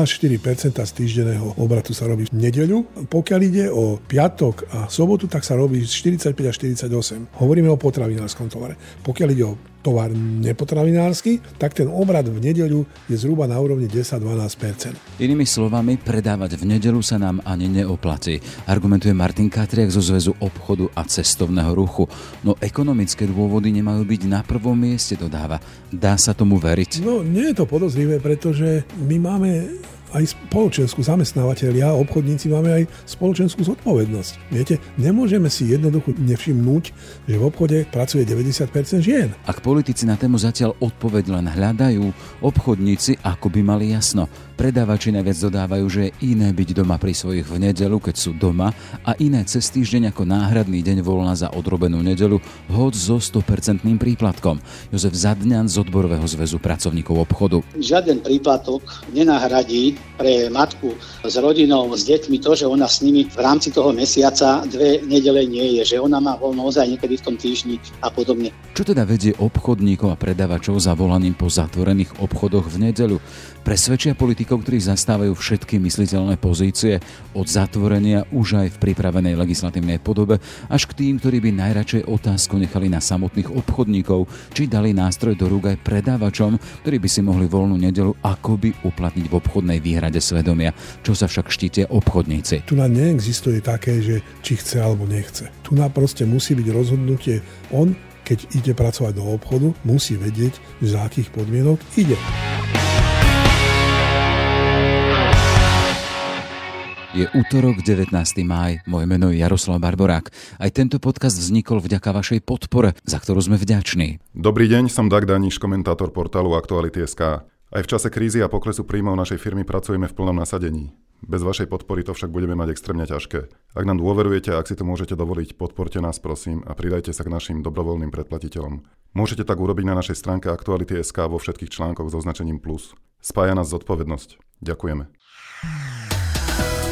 až 4 z týždenného obratu sa robí v nedeľu. Pokiaľ ide o piatok a sobotu, tak sa robí 45 až 48. Hovoríme o potravinárskom tovare. Pokiaľ ide o tovar nepotravinársky, tak ten obrad v nedeľu je zhruba na úrovni 10-12% Inými slovami, predávať v nedeľu sa nám ani neoplatí, argumentuje Martin Katriak zo Zväzu obchodu a cestovného ruchu. No ekonomické dôvody nemajú byť na prvom mieste, dodáva. Dá sa tomu veriť? No, nie je to podozrivé, pretože my máme aj spoločenskú zamestnávateľia, obchodníci máme aj spoločenskú zodpovednosť. Viete, nemôžeme si jednoducho nevšimnúť, že v obchode pracuje 90% žien. Ak politici na tému zatiaľ odpoveď len hľadajú, obchodníci ako by mali jasno. Predávači najviac dodávajú, že je iné byť doma pri svojich v nedelu, keď sú doma a iné cez týždeň ako náhradný deň voľna za odrobenú nedelu, hoď so 100% príplatkom. Jozef Zadňan z Odborového zväzu pracovníkov obchodu. Žiaden príplatok nenahradí pre matku s rodinou, s deťmi to, že ona s nimi v rámci toho mesiaca dve nedele nie je, že ona má voľno ozaj niekedy v tom týždni a podobne. Čo teda vedie obchodníkov a predávačov zavolaním po zatvorených obchodoch v nedelu? Presvedčia politikov, ktorí zastávajú všetky mysliteľné pozície od zatvorenia už aj v pripravenej legislatívnej podobe až k tým, ktorí by najradšej otázku nechali na samotných obchodníkov, či dali nástroj do rúk aj predávačom, ktorí by si mohli voľnú nedelu akoby uplatniť v obchodnej výhrade svedomia, čo sa však štíte obchodníci. Tu na neexistuje také, že či chce alebo nechce. Tu na proste musí byť rozhodnutie on, keď ide pracovať do obchodu, musí vedieť, za akých podmienok ide. Je útorok, 19. máj, moje meno je Jaroslav Barborák. Aj tento podcast vznikol vďaka vašej podpore, za ktorú sme vďační. Dobrý deň, som Dag Daniš, komentátor portálu Aktuality.sk. Aj v čase krízy a poklesu príjmov našej firmy pracujeme v plnom nasadení. Bez vašej podpory to však budeme mať extrémne ťažké. Ak nám dôverujete ak si to môžete dovoliť, podporte nás prosím a pridajte sa k našim dobrovoľným predplatiteľom. Môžete tak urobiť na našej stránke Aktuality.sk vo všetkých článkoch s označením plus. Spája nás zodpovednosť. Ďakujeme.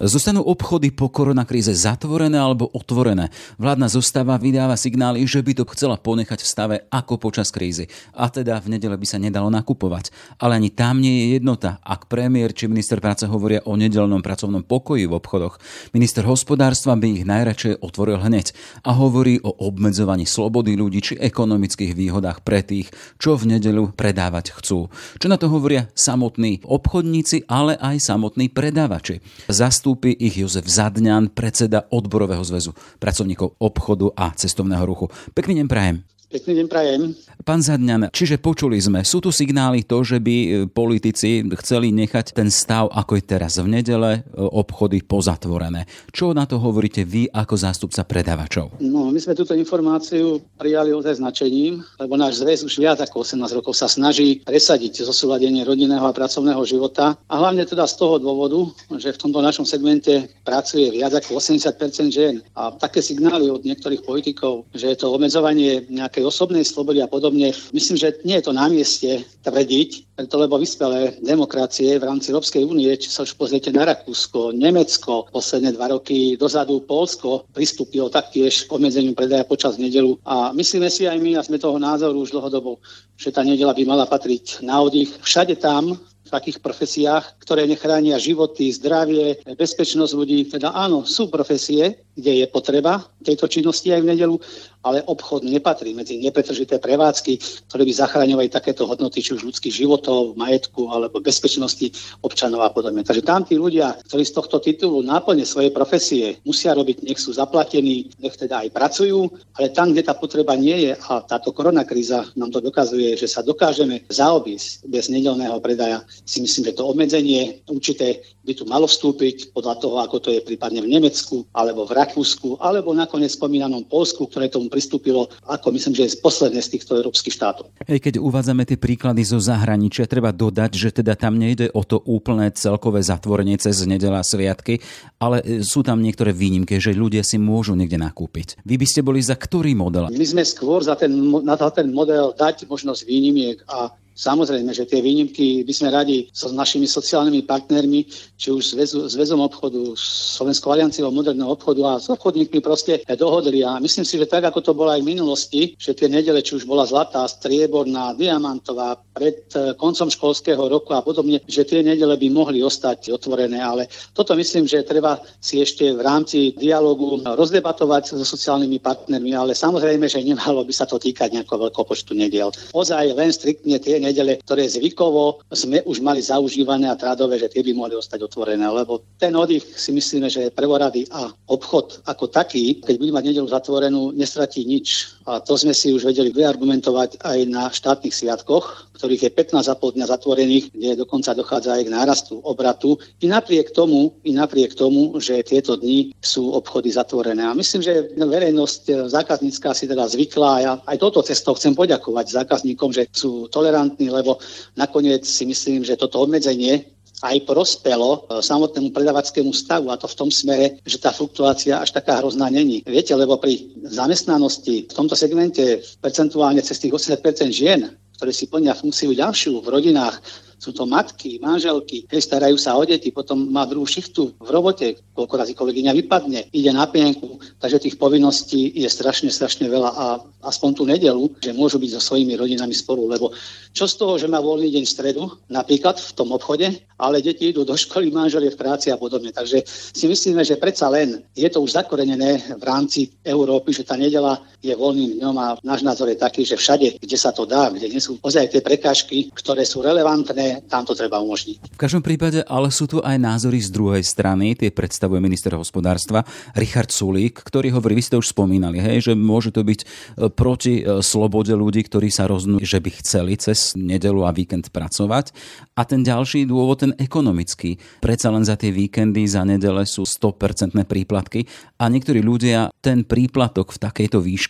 Zostanú obchody po koronakríze zatvorené alebo otvorené? Vládna zostava vydáva signály, že by to chcela ponechať v stave ako počas krízy. A teda v nedele by sa nedalo nakupovať. Ale ani tam nie je jednota. Ak premiér či minister práce hovoria o nedelnom pracovnom pokoji v obchodoch, minister hospodárstva by ich najradšej otvoril hneď a hovorí o obmedzovaní slobody ľudí či ekonomických výhodách pre tých, čo v nedelu predávať chcú. Čo na to hovoria samotní obchodníci, ale aj samotní predávači. Zastú zastúpi ich Jozef Zadňan, predseda odborového zväzu pracovníkov obchodu a cestovného ruchu. Pekný deň prajem. Pekný deň prajem. Pán Zadňan, čiže počuli sme, sú tu signály to, že by e, politici chceli nechať ten stav, ako je teraz v nedele, e, obchody pozatvorené. Čo na to hovoríte vy ako zástupca predávačov? No, my sme túto informáciu prijali ozaj značením, lebo náš zväz už viac ako 18 rokov sa snaží presadiť zosúladenie rodinného a pracovného života. A hlavne teda z toho dôvodu, že v tomto našom segmente pracuje viac ako 80% žien. A také signály od niektorých politikov, že je to obmedzovanie nejaké nejakej osobnej slobody a podobne. Myslím, že nie je to na mieste tvrdiť, preto lebo vyspelé demokracie v rámci Európskej únie, či sa už pozriete na Rakúsko, Nemecko, posledné dva roky dozadu Polsko pristúpilo taktiež k obmedzeniu predaja počas nedelu. A myslíme si aj my, a sme toho názoru už dlhodobo, že tá nedela by mala patriť na oddych. Všade tam, v takých profesiách, ktoré nechránia životy, zdravie, bezpečnosť ľudí. Teda áno, sú profesie, kde je potreba tejto činnosti aj v nedelu, ale obchod nepatrí medzi nepretržité prevádzky, ktoré by zachraňovali takéto hodnoty, či už ľudských životov, majetku alebo bezpečnosti občanov a podobne. Takže tam tí ľudia, ktorí z tohto titulu náplne svojej profesie musia robiť, nech sú zaplatení, nech teda aj pracujú, ale tam, kde tá potreba nie je a táto koronakríza nám to dokazuje, že sa dokážeme zaobísť bez nedelného predaja, si myslím, že to obmedzenie určité by tu malo vstúpiť podľa toho, ako to je prípadne v Nemecku alebo v Rakúsku, alebo nakoniec spomínanom Polsku, ktoré tomu pristúpilo, ako myslím, že je posledné z týchto európskych štátov. Hej, keď uvádzame tie príklady zo zahraničia, treba dodať, že teda tam nejde o to úplné celkové zatvorenie cez nedela sviatky, ale e, sú tam niektoré výnimky, že ľudia si môžu niekde nakúpiť. Vy by ste boli za ktorý model? My sme skôr za ten, na ten model dať možnosť výnimiek a Samozrejme, že tie výnimky by sme radi so našimi sociálnymi partnermi, či už s väzom obchodu, s Slovenskou alianciou moderného obchodu a s obchodníkmi proste dohodli. A myslím si, že tak, ako to bolo aj v minulosti, že tie nedele, či už bola zlatá, strieborná, diamantová, pred eh, koncom školského roku a podobne, že tie nedele by mohli ostať otvorené. Ale toto myslím, že treba si ešte v rámci dialogu rozdebatovať so sociálnymi partnermi, ale samozrejme, že nemalo by sa to týkať nejakého veľkého počtu nediel. Ozaj len striktne tie nedele, ktoré zvykovo sme už mali zaužívané a tradové, že tie by mohli ostať otvorené, lebo ten oddych si myslíme, že je prevorady a obchod ako taký, keď bude mať nedelu zatvorenú, nestratí nič. A to sme si už vedeli vyargumentovať aj na štátnych sviatkoch, ktorých je 15,5 dňa zatvorených, kde dokonca dochádza aj k nárastu obratu. I napriek tomu, i napriek tomu, že tieto dni sú obchody zatvorené. A myslím, že verejnosť zákaznícka si teda zvykla a ja aj toto cestou chcem poďakovať zákazníkom, že sú tolerantní lebo nakoniec si myslím, že toto obmedzenie aj prospelo e, samotnému predavackému stavu a to v tom smere, že tá fluktuácia až taká hrozná není. Viete, lebo pri zamestnanosti v tomto segmente percentuálne cez tých 80% žien, ktoré si plnia funkciu ďalšiu v rodinách, sú to matky, manželky, hej, starajú sa o deti, potom má druhú šichtu v robote, koľko razy kolegyňa vypadne, ide na pienku, takže tých povinností je strašne, strašne veľa a aspoň tú nedelu, že môžu byť so svojimi rodinami spolu, lebo čo z toho, že má voľný deň v stredu, napríklad v tom obchode, ale deti idú do školy, manžel je v práci a podobne. Takže si myslíme, že predsa len je to už zakorenené v rámci Európy, že tá nedela je voľným dňom a náš názor je taký, že všade, kde sa to dá, kde nie sú ozaj tie prekážky, ktoré sú relevantné, tam to treba umožniť. V každom prípade ale sú tu aj názory z druhej strany, tie predstavuje minister hospodárstva Richard Sulík, ktorý hovorí, vy ste už spomínali, hej, že môže to byť e, proti e, slobode ľudí, ktorí sa roznú, že by chceli cez nedelu a víkend pracovať. A ten ďalší dôvod, ten ekonomický. Predsa len za tie víkendy, za nedele sú 100% príplatky a niektorí ľudia ten príplatok v takejto výške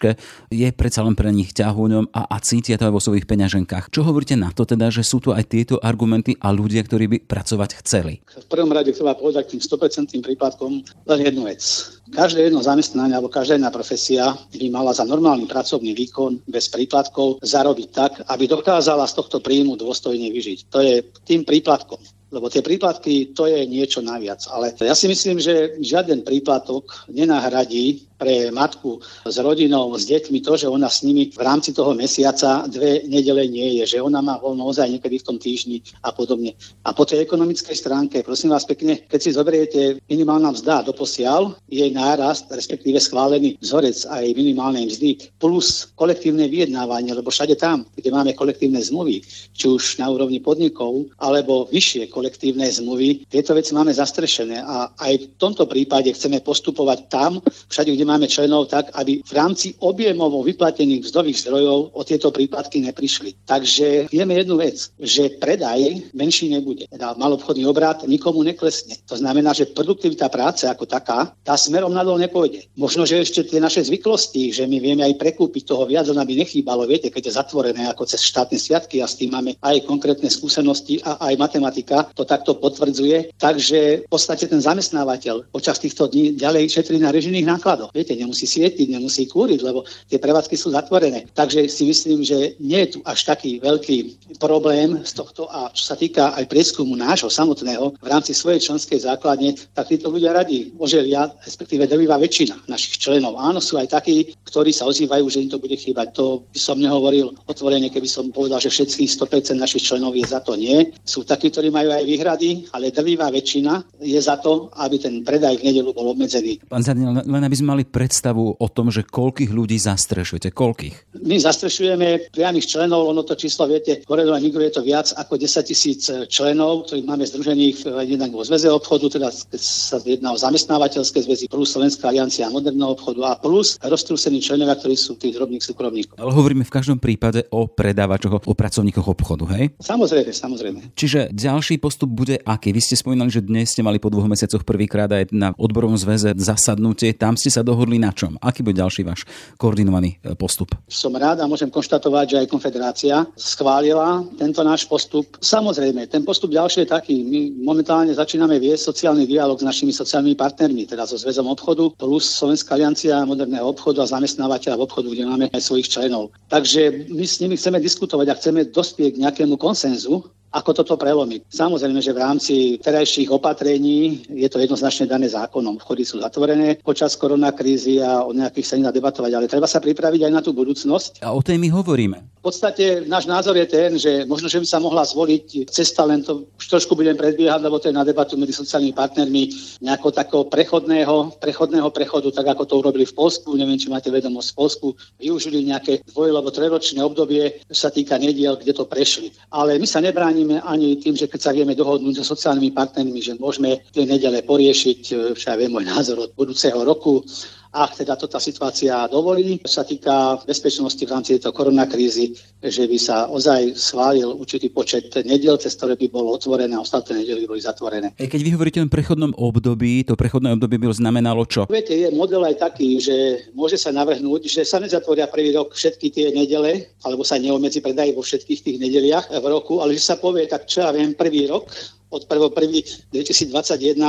je predsa len pre nich ťahúňom a, a cítia to aj vo svojich peňaženkách. Čo hovoríte na to teda, že sú tu aj tieto argumenty a ľudia, ktorí by pracovať chceli? V prvom rade chcem povedať tým 100% príplatkom len jednu vec. Každé jedno zamestnanie alebo každá jedna profesia by mala za normálny pracovný výkon bez príplatkov zarobiť tak, aby dokázala z tohto príjmu dôstojne vyžiť. To je tým príplatkom lebo tie príplatky to je niečo naviac. Ale ja si myslím, že žiaden príplatok nenahradí pre matku s rodinou, s deťmi to, že ona s nimi v rámci toho mesiaca dve nedele nie je, že ona má voľno ozaj niekedy v tom týždni a podobne. A po tej ekonomickej stránke, prosím vás pekne, keď si zoberiete minimálna mzda do posiaľ, jej nárast, respektíve schválený vzorec aj minimálnej mzdy, plus kolektívne vyjednávanie, lebo všade tam, kde máme kolektívne zmluvy, či už na úrovni podnikov, alebo vyššie kolektívne zmluvy, tieto veci máme zastrešené a aj v tomto prípade chceme postupovať tam, všade, kde máme členov tak, aby v rámci objemovo vyplatených vzdových zdrojov o tieto prípadky neprišli. Takže vieme jednu vec, že predaj menší nebude. Teda malobchodný obrad nikomu neklesne. To znamená, že produktivita práce ako taká, tá smerom nadol nepôjde. Možno, že ešte tie naše zvyklosti, že my vieme aj prekúpiť toho viac, aby nechýbalo, viete, keď je zatvorené ako cez štátne sviatky a s tým máme aj konkrétne skúsenosti a aj matematika to takto potvrdzuje. Takže v podstate ten zamestnávateľ počas týchto dní ďalej šetrí na režijných nákladoch viete, nemusí svietiť, nemusí kúriť, lebo tie prevádzky sú zatvorené. Takže si myslím, že nie je tu až taký veľký problém z tohto a čo sa týka aj prieskumu nášho samotného v rámci svojej členskej základne, tak títo ľudia radi oželia, respektíve drvivá väčšina našich členov. Áno, sú aj takí, ktorí sa ozývajú, že im to bude chýbať. To by som nehovoril otvorene, keby som povedal, že všetkých 100% našich členov je za to nie. Sú takí, ktorí majú aj výhrady, ale drvivá väčšina je za to, aby ten predaj v nedelu bol obmedzený. Pán Zadnil, len aby sme mali predstavu o tom, že koľkých ľudí zastrešujete? Koľkých? My zastrešujeme priamých členov, ono to číslo, viete, hore a nikto je to viac ako 10 tisíc členov, ktorých máme združených jednak vo zväze obchodu, teda sa jedná o zamestnávateľské zväzy, plus Slovenská aliancia moderného obchodu a plus roztrúsení členovia, ktorí sú tých drobných súkromníkov. Ale hovoríme v každom prípade o predávačoch, o pracovníkoch obchodu, hej? Samozrejme, samozrejme. Čiže ďalší postup bude aký? Vy ste spomínali, že dnes ste mali po dvoch mesiacoch prvýkrát aj na odborom zväze zasadnutie, tam ste sa dohodli dohodli na čom? Aký bude ďalší váš koordinovaný e, postup? Som rád a môžem konštatovať, že aj Konfederácia schválila tento náš postup. Samozrejme, ten postup ďalší je taký. My momentálne začíname viesť sociálny dialog s našimi sociálnymi partnermi, teda so Zväzom obchodu plus Slovenská aliancia moderného obchodu a zamestnávateľa v obchodu, kde máme aj svojich členov. Takže my s nimi chceme diskutovať a chceme dospieť k nejakému konsenzu, ako toto prelomiť. Samozrejme, že v rámci terajších opatrení je to jednoznačne dané zákonom. Vchody sú zatvorené počas koronakrízy a o nejakých sa nedá debatovať, ale treba sa pripraviť aj na tú budúcnosť. A o tej my hovoríme. V podstate náš názor je ten, že možno, že by sa mohla zvoliť cesta, len to už trošku budem predbiehať, lebo to je na debatu medzi sociálnymi partnermi nejakého takého prechodného, prechodného prechodu, tak ako to urobili v Polsku. Neviem, či máte vedomosť v Polsku. Využili nejaké dvoj- alebo trojročné obdobie, čo sa týka nediel, kde to prešli. Ale my sa nebráni nebránime ani tým, že keď sa vieme dohodnúť so sociálnymi partnermi, že môžeme tie nedele poriešiť, e, však viem môj názor od budúceho roku, ak teda to tá situácia dovolí. Sa týka bezpečnosti v rámci tejto koronakrízy, že by sa ozaj schválil určitý počet nediel, cez ktoré by bolo otvorené a ostatné nedely boli zatvorené. E, keď vy hovoríte o prechodnom období, to prechodné obdobie by znamenalo čo? Viete, je model aj taký, že môže sa navrhnúť, že sa nezatvoria prvý rok všetky tie nedele, alebo sa neomedzi predaj vo všetkých tých nedeliach v roku, ale že sa povie, tak čo ja viem, prvý rok od 1.1.2021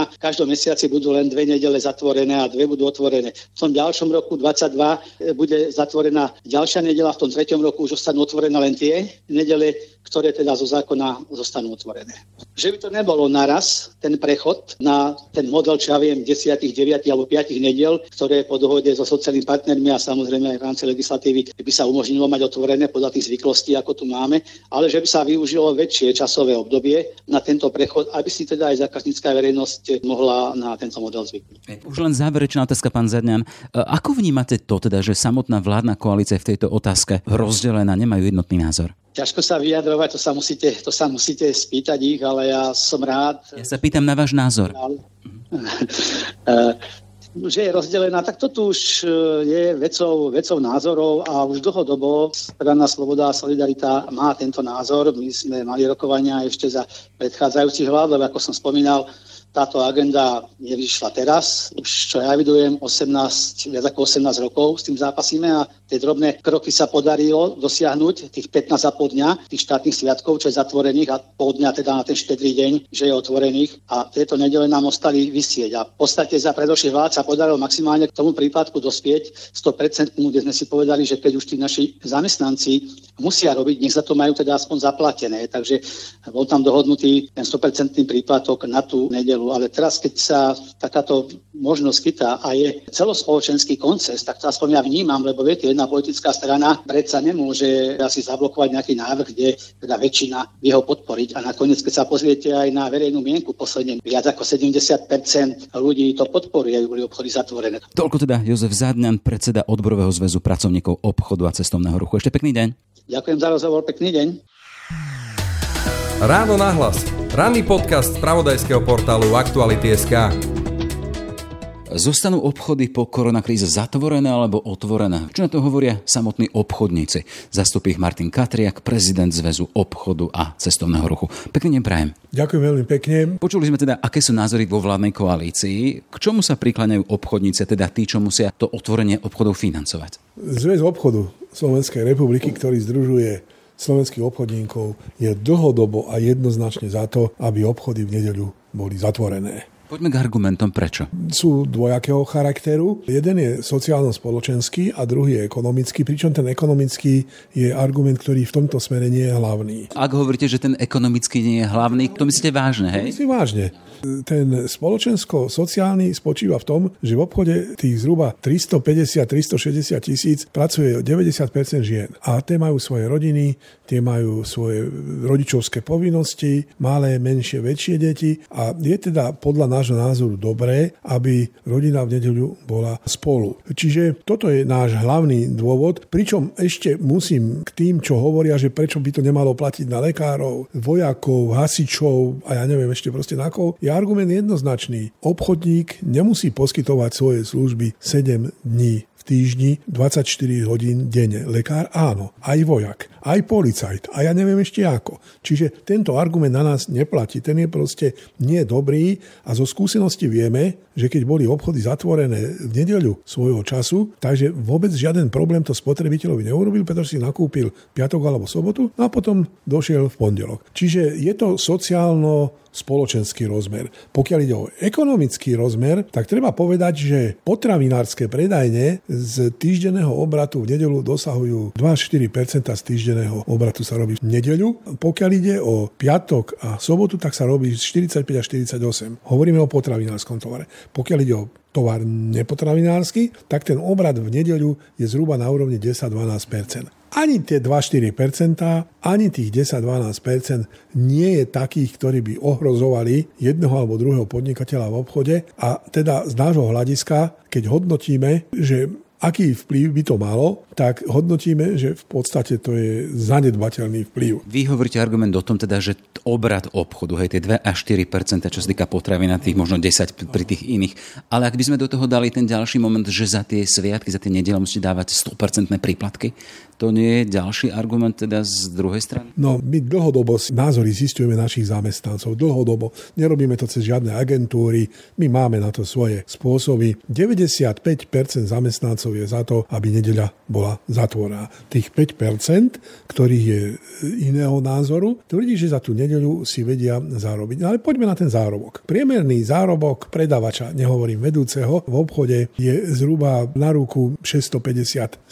v každom mesiaci budú len dve nedele zatvorené a dve budú otvorené. V tom ďalšom roku 2022 bude zatvorená ďalšia nedela, v tom treťom roku už ostanú otvorené len tie nedele, ktoré teda zo zákona zostanú otvorené. Že by to nebolo naraz, ten prechod na ten model, čo ja viem, 10, 9 alebo 5 nediel, ktoré po dohode so sociálnymi partnermi a samozrejme aj v rámci legislatívy by sa umožnilo mať otvorené podľa tých zvyklostí, ako tu máme, ale že by sa využilo väčšie časové obdobie na tento prechod, aby si teda aj zákaznícká verejnosť mohla na tento model zvyknúť. Už len záverečná otázka, pán Zadňan. Ako vnímate to teda, že samotná vládna koalícia v tejto otázke rozdelená, nemajú jednotný názor? Ťažko sa vyjadrovať, to sa, musíte, to sa musíte spýtať ich, ale ja som rád. Ja sa pýtam na váš názor. že je rozdelená, tak toto už e, je vecou, vecou názorov a už dlhodobo strana Sloboda a Solidarita má tento názor. My sme mali rokovania ešte za predchádzajúcich vlád, lebo ako som spomínal, táto agenda nevyšla teraz. Už čo ja vidujem, 18, viac ako 18 rokov s tým zápasíme a tie drobné kroky sa podarilo dosiahnuť, tých 15,5 dňa, tých štátnych sviatkov, čo je zatvorených a pol dňa teda na ten štedrý deň, že je otvorených a tieto nedele nám ostali vysieť. A v podstate za predošlých vlád sa podarilo maximálne k tomu prípadku dospieť 100%, kde sme si povedali, že keď už tí naši zamestnanci musia robiť, nech za to majú teda aspoň zaplatené. Takže bol tam dohodnutý ten 100% príplatok na tú nedelu modelu, ale teraz, keď sa takáto možnosť chytá a je celospoločenský konces, tak to aspoň ja vnímam, lebo viete, jedna politická strana predsa nemôže asi zablokovať nejaký návrh, kde teda väčšina by ho podporiť. A nakoniec, keď sa pozriete aj na verejnú mienku, posledne viac ako 70% ľudí to podporuje, boli obchody zatvorené. Toľko teda Jozef Zádňan, predseda Odborového zväzu pracovníkov obchodu a cestovného ruchu. Ešte pekný deň. Ďakujem za rozhovor, pekný deň. Ráno nahlas. Ranný podcast z pravodajského portálu Aktuality.sk Zostanú obchody po koronakríze zatvorené alebo otvorené? Čo na to hovoria samotní obchodníci? Zastupí ich Martin Katriak, prezident Zväzu obchodu a cestovného ruchu. Pekný deň prajem. Ďakujem veľmi pekne. Počuli sme teda, aké sú názory vo vládnej koalícii. K čomu sa prikláňajú obchodníci, teda tí, čo musia to otvorenie obchodov financovať? Zväz obchodu Slovenskej republiky, ktorý združuje slovenských obchodníkov je dlhodobo a jednoznačne za to, aby obchody v nedeľu boli zatvorené. Poďme k argumentom prečo. Sú dvojakého charakteru. Jeden je sociálno-spoločenský a druhý je ekonomický, pričom ten ekonomický je argument, ktorý v tomto smere nie je hlavný. Ak hovoríte, že ten ekonomický nie je hlavný, to myslíte vážne, hej? Myslím vážne. Ten spoločensko-sociálny spočíva v tom, že v obchode tých zhruba 350-360 tisíc pracuje 90% žien. A tie majú svoje rodiny, tie majú svoje rodičovské povinnosti, malé, menšie, väčšie deti a je teda podľa nášho názoru dobré, aby rodina v nedeľu bola spolu. Čiže toto je náš hlavný dôvod, pričom ešte musím k tým, čo hovoria, že prečo by to nemalo platiť na lekárov, vojakov, hasičov a ja neviem ešte proste na koho. Ja argument jednoznačný. Obchodník nemusí poskytovať svoje služby 7 dní v týždni 24 hodín denne. Lekár áno, aj vojak, aj policajt a ja neviem ešte ako. Čiže tento argument na nás neplatí. Ten je proste nie dobrý a zo skúsenosti vieme, že keď boli obchody zatvorené v nedeľu svojho času, takže vôbec žiaden problém to spotrebiteľovi neurobil, pretože si nakúpil piatok alebo sobotu a potom došiel v pondelok. Čiže je to sociálno spoločenský rozmer. Pokiaľ ide o ekonomický rozmer, tak treba povedať, že potravinárske predajne z týždenného obratu v nedelu dosahujú 2-4% z týždenného obratu sa robí v nedeľu. Pokiaľ ide o piatok a sobotu, tak sa robí 45 až 48. Hovoríme o potravinárskom tovare. Pokiaľ ide o tovar nepotravinársky, tak ten obrad v nedeľu je zhruba na úrovni 10-12% ani tie 2-4%, ani tých 10-12% nie je takých, ktorí by ohrozovali jedného alebo druhého podnikateľa v obchode. A teda z nášho hľadiska, keď hodnotíme, že aký vplyv by to malo, tak hodnotíme, že v podstate to je zanedbateľný vplyv. Vy hovoríte argument o tom teda, že obrad obchodu, hej, tie 2 až 4% čo sa týka potravy na tých možno 10 pri tých iných. Ale ak by sme do toho dali ten ďalší moment, že za tie sviatky, za tie nedele musíte dávať 100% príplatky, to nie je ďalší argument teda z druhej strany? No, my dlhodobo názory zistujeme našich zamestnancov. Dlhodobo. Nerobíme to cez žiadne agentúry. My máme na to svoje spôsoby. 95% zamestnancov je za to, aby nedeľa bola zatvorená. Tých 5%, ktorých je iného názoru, tvrdí, že za tú nedeľu si vedia zarobiť. No, ale poďme na ten zárobok. Priemerný zárobok predavača, nehovorím vedúceho, v obchode je zhruba na ruku 650-700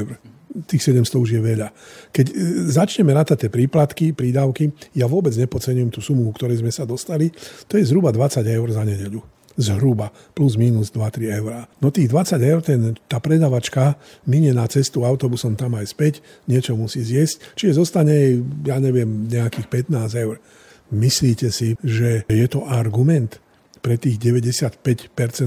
eur tých 700 už je veľa. Keď e, začneme rátať tie príplatky, prídavky, ja vôbec nepodceňujem tú sumu, ktorej sme sa dostali, to je zhruba 20 eur za nedeľu zhruba, plus minus 2-3 eur. No tých 20 eur, ten, tá predavačka minie na cestu autobusom tam aj späť, niečo musí zjesť, čiže zostane, ja neviem, nejakých 15 eur. Myslíte si, že je to argument? Pre tých 95%,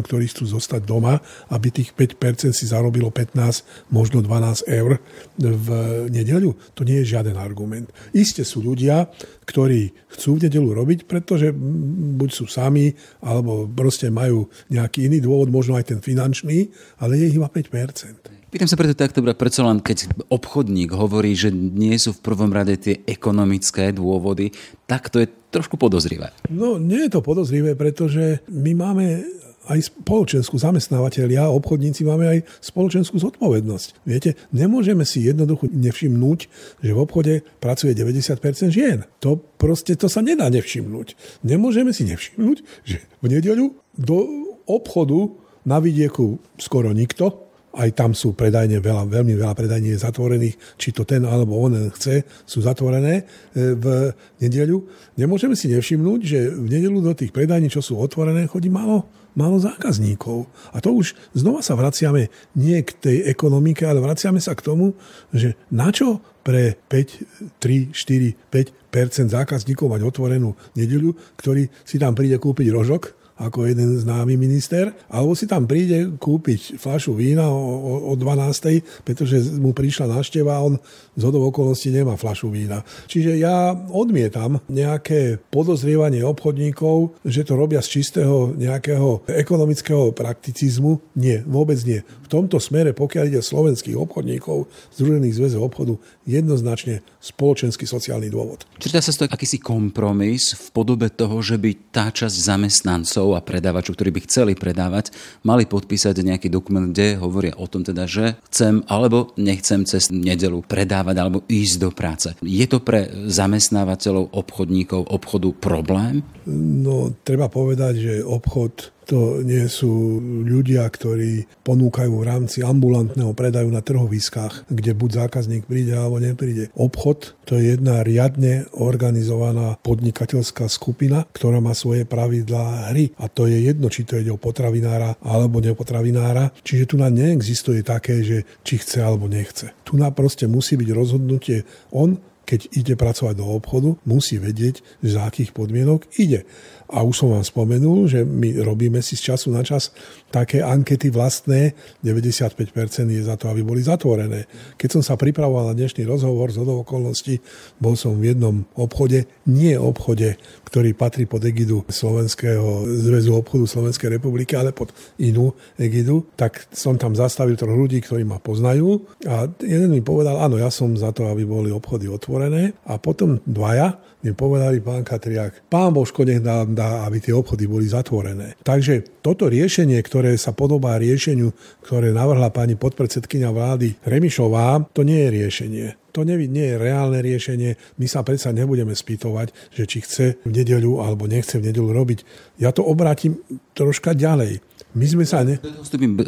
ktorí chcú zostať doma, aby tých 5% si zarobilo 15, možno 12 eur v nedeľu. To nie je žiaden argument. Isté sú ľudia, ktorí chcú v nedeľu robiť, pretože buď sú sami, alebo proste majú nejaký iný dôvod, možno aj ten finančný, ale je ich iba 5%. Pýtam sa preto takto, predsa len keď obchodník hovorí, že nie sú v prvom rade tie ekonomické dôvody, tak to je trošku podozrivé. No nie je to podozrivé, pretože my máme aj spoločenskú zamestnávateľia, obchodníci máme aj spoločenskú zodpovednosť. Viete, nemôžeme si jednoducho nevšimnúť, že v obchode pracuje 90% žien. To proste, to sa nedá nevšimnúť. Nemôžeme si nevšimnúť, že v nedeľu do obchodu na vidieku skoro nikto, aj tam sú predajne veľa, veľmi veľa predajní je zatvorených, či to ten alebo on chce, sú zatvorené e, v nedeľu. Nemôžeme si nevšimnúť, že v nedeľu do tých predajní, čo sú otvorené, chodí málo, málo zákazníkov. A to už znova sa vraciame nie k tej ekonomike, ale vraciame sa k tomu, že na čo pre 5, 3, 4, 5 zákazníkov mať otvorenú nedeľu, ktorý si tam príde kúpiť rožok, ako jeden známy minister, alebo si tam príde kúpiť fľašu vína o, o, o 12, pretože mu prišla návšteva a on z hodov okolností nemá fľašu vína. Čiže ja odmietam nejaké podozrievanie obchodníkov, že to robia z čistého nejakého ekonomického prakticizmu. Nie, vôbec nie. V tomto smere, pokiaľ ide slovenských obchodníkov, Združených zväzov obchodu, jednoznačne spoločenský sociálny dôvod. Dá sa to akýsi kompromis v podobe toho, že by tá časť zamestnancov a predávačov, ktorí by chceli predávať, mali podpísať nejaký dokument, kde hovoria o tom teda, že chcem alebo nechcem cez nedelu predávať alebo ísť do práce. Je to pre zamestnávateľov, obchodníkov, obchodu problém? No, treba povedať, že obchod to nie sú ľudia, ktorí ponúkajú v rámci ambulantného predaju na trhoviskách, kde buď zákazník príde alebo nepríde. Obchod to je jedna riadne organizovaná podnikateľská skupina, ktorá má svoje pravidlá hry. A to je jedno, či to ide o potravinára alebo nepotravinára. Čiže tu na neexistuje také, že či chce alebo nechce. Tu na proste musí byť rozhodnutie on, keď ide pracovať do obchodu, musí vedieť, za akých podmienok ide. A už som vám spomenul, že my robíme si z času na čas také ankety vlastné, 95% je za to, aby boli zatvorené. Keď som sa pripravoval na dnešný rozhovor z okolností, bol som v jednom obchode, nie obchode, ktorý patrí pod egidu Slovenského zväzu obchodu Slovenskej republiky, ale pod inú egidu, tak som tam zastavil troch ľudí, ktorí ma poznajú. A jeden mi povedal, áno, ja som za to, aby boli obchody otvorené. A potom dvaja mi povedali pán Katriak, pán Božko nech nám dá, aby tie obchody boli zatvorené. Takže toto riešenie, ktoré sa podobá riešeniu, ktoré navrhla pani podpredsedkynia vlády Remišová, to nie je riešenie. To nie, nie je reálne riešenie. My sa predsa nebudeme spýtovať, že či chce v nedeľu alebo nechce v nedeľu robiť. Ja to obrátim troška ďalej. My sme sa... Ne...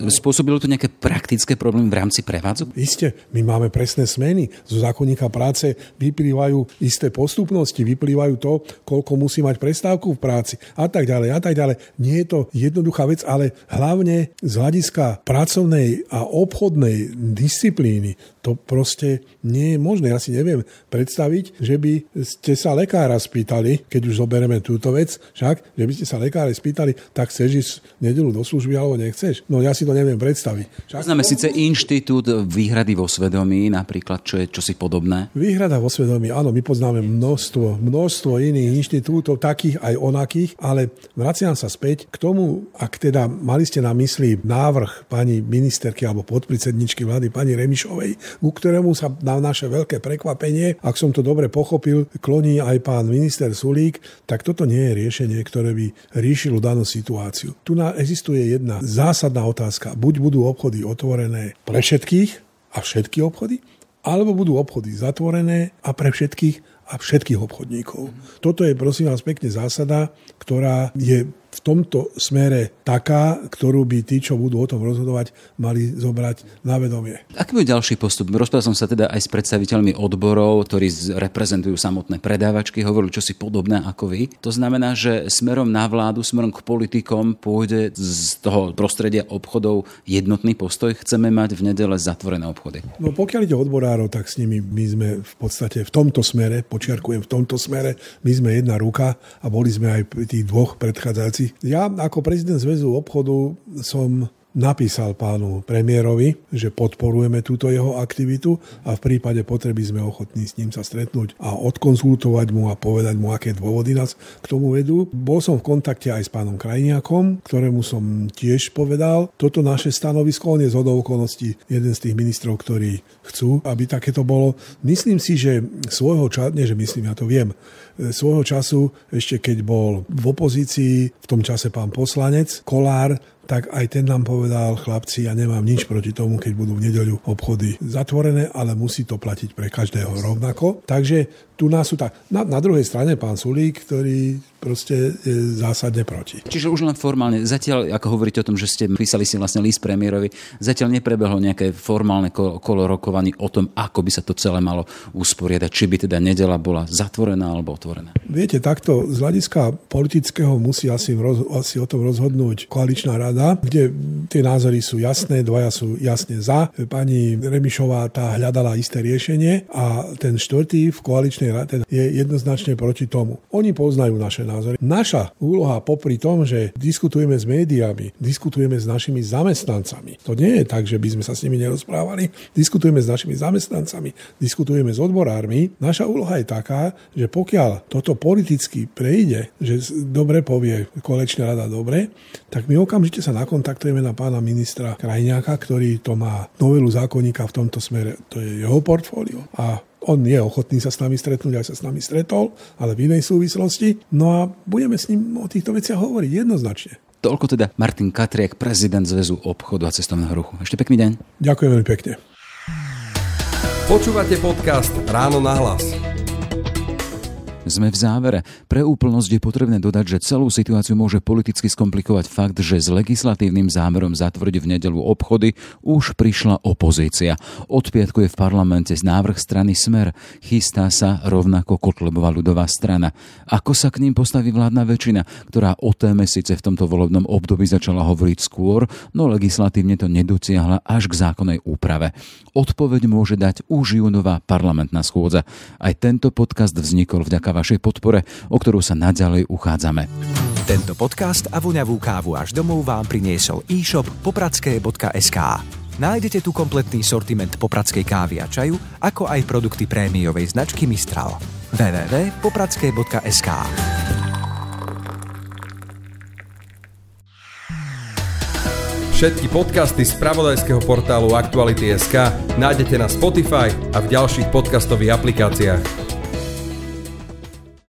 Spôsobilo to nejaké praktické problémy v rámci prevádzok? Isté, my máme presné smeny. Zo zákonníka práce vyplývajú isté postupnosti, vyplývajú to, koľko musí mať prestávku v práci a tak ďalej a tak ďalej. Nie je to jednoduchá vec, ale hlavne z hľadiska pracovnej a obchodnej disciplíny to proste nie je možné. Ja si neviem predstaviť, že by ste sa lekára spýtali, keď už zoberieme túto vec, však, že by ste sa lekára spýtali, tak chceš ísť nedelu do služby alebo nechceš? No ja si to neviem predstaviť. Však... Poznáme síce inštitút výhrady vo svedomí, napríklad, čo je čosi podobné. Výhrada vo svedomí, áno, my poznáme množstvo, množstvo iných inštitútov, takých aj onakých, ale vraciam sa späť k tomu, ak teda mali ste na mysli návrh pani ministerky alebo podpredsedničky vlády pani Remišovej, ku ktorému sa na naše veľké prekvapenie, ak som to dobre pochopil, kloní aj pán minister Sulík, tak toto nie je riešenie, ktoré by riešilo danú situáciu. Tu existuje jedna zásadná otázka. Buď budú obchody otvorené pre všetkých a všetky obchody, alebo budú obchody zatvorené a pre všetkých a všetkých obchodníkov. Toto je prosím vás pekne zásada, ktorá je v tomto smere taká, ktorú by tí, čo budú o tom rozhodovať, mali zobrať na vedomie. Aký bude ďalší postup? Rozprával som sa teda aj s predstaviteľmi odborov, ktorí reprezentujú samotné predávačky, hovorili čosi podobné ako vy. To znamená, že smerom na vládu, smerom k politikom pôjde z toho prostredia obchodov jednotný postoj. Chceme mať v nedele zatvorené obchody. No pokiaľ ide o odborárov, tak s nimi my sme v podstate v tomto smere, počiarkujem v tomto smere, my sme jedna ruka a boli sme aj pri tých dvoch predchádzajúcich ja ako prezident Zväzu obchodu som napísal pánu premiérovi, že podporujeme túto jeho aktivitu a v prípade potreby sme ochotní s ním sa stretnúť a odkonzultovať mu a povedať mu, aké dôvody nás k tomu vedú. Bol som v kontakte aj s pánom Krajniakom, ktorému som tiež povedal toto naše stanovisko. On je z okolností jeden z tých ministrov, ktorí chcú, aby takéto bolo. Myslím si, že svojho času, nie že myslím, ja to viem, svojho času, ešte keď bol v opozícii, v tom čase pán poslanec Kolár, tak aj ten nám povedal, chlapci, ja nemám nič proti tomu, keď budú v nedeľu obchody zatvorené, ale musí to platiť pre každého rovnako. Takže tu nás sú tak. Na, na druhej strane pán Sulík, ktorý proste je zásadne proti. Čiže už len formálne, zatiaľ, ako hovoríte o tom, že ste písali si vlastne list premiérovi, zatiaľ neprebehlo nejaké formálne kolo, rokovaní o tom, ako by sa to celé malo usporiadať, či by teda nedela bola zatvorená alebo otvorená. Viete, takto z hľadiska politického musí asi, roz, asi o tom rozhodnúť koaličná rada, kde tie názory sú jasné, dvaja sú jasne za. Pani Remišová tá hľadala isté riešenie a ten štvrtý v Koaličnej rade je jednoznačne proti tomu. Oni poznajú naše názory. Naša úloha popri tom, že diskutujeme s médiami, diskutujeme s našimi zamestnancami. To nie je tak, že by sme sa s nimi nerozprávali. Diskutujeme s našimi zamestnancami, diskutujeme s odborármi. Naša úloha je taká, že pokiaľ toto politicky prejde, že dobre povie kolečná rada dobre, tak my okamžite sa nakontaktujeme na pána ministra Krajňáka, ktorý to má novelu zákonníka v tomto smere. To je jeho portfólio. A on je ochotný sa s nami stretnúť, aj sa s nami stretol, ale v inej súvislosti. No a budeme s ním o týchto veciach hovoriť jednoznačne. Toľko teda Martin Katriak, prezident Zväzu obchodu a cestovného ruchu. Ešte pekný deň. Ďakujem veľmi pekne. Počúvate podcast Ráno na hlas. Sme v závere. Pre úplnosť je potrebné dodať, že celú situáciu môže politicky skomplikovať fakt, že s legislatívnym zámerom zatvoriť v nedelu obchody už prišla opozícia. Od piatku je v parlamente z návrh strany Smer. Chystá sa rovnako Kotlebová ľudová strana. Ako sa k ním postaví vládna väčšina, ktorá o téme síce v tomto volebnom období začala hovoriť skôr, no legislatívne to nedociahla až k zákonnej úprave. Odpoveď môže dať už júnová parlamentná schôdza. Aj tento podcast vznikol vďaka vašej podpore, o ktorú sa naďalej uchádzame. Tento podcast a voňavú kávu až domov vám priniesol e-shop popradské.sk. Nájdete tu kompletný sortiment popradskej kávy a čaju, ako aj produkty prémiovej značky Mistral. www.popradské.sk Všetky podcasty z pravodajského portálu Aktuality.sk nájdete na Spotify a v ďalších podcastových aplikáciách.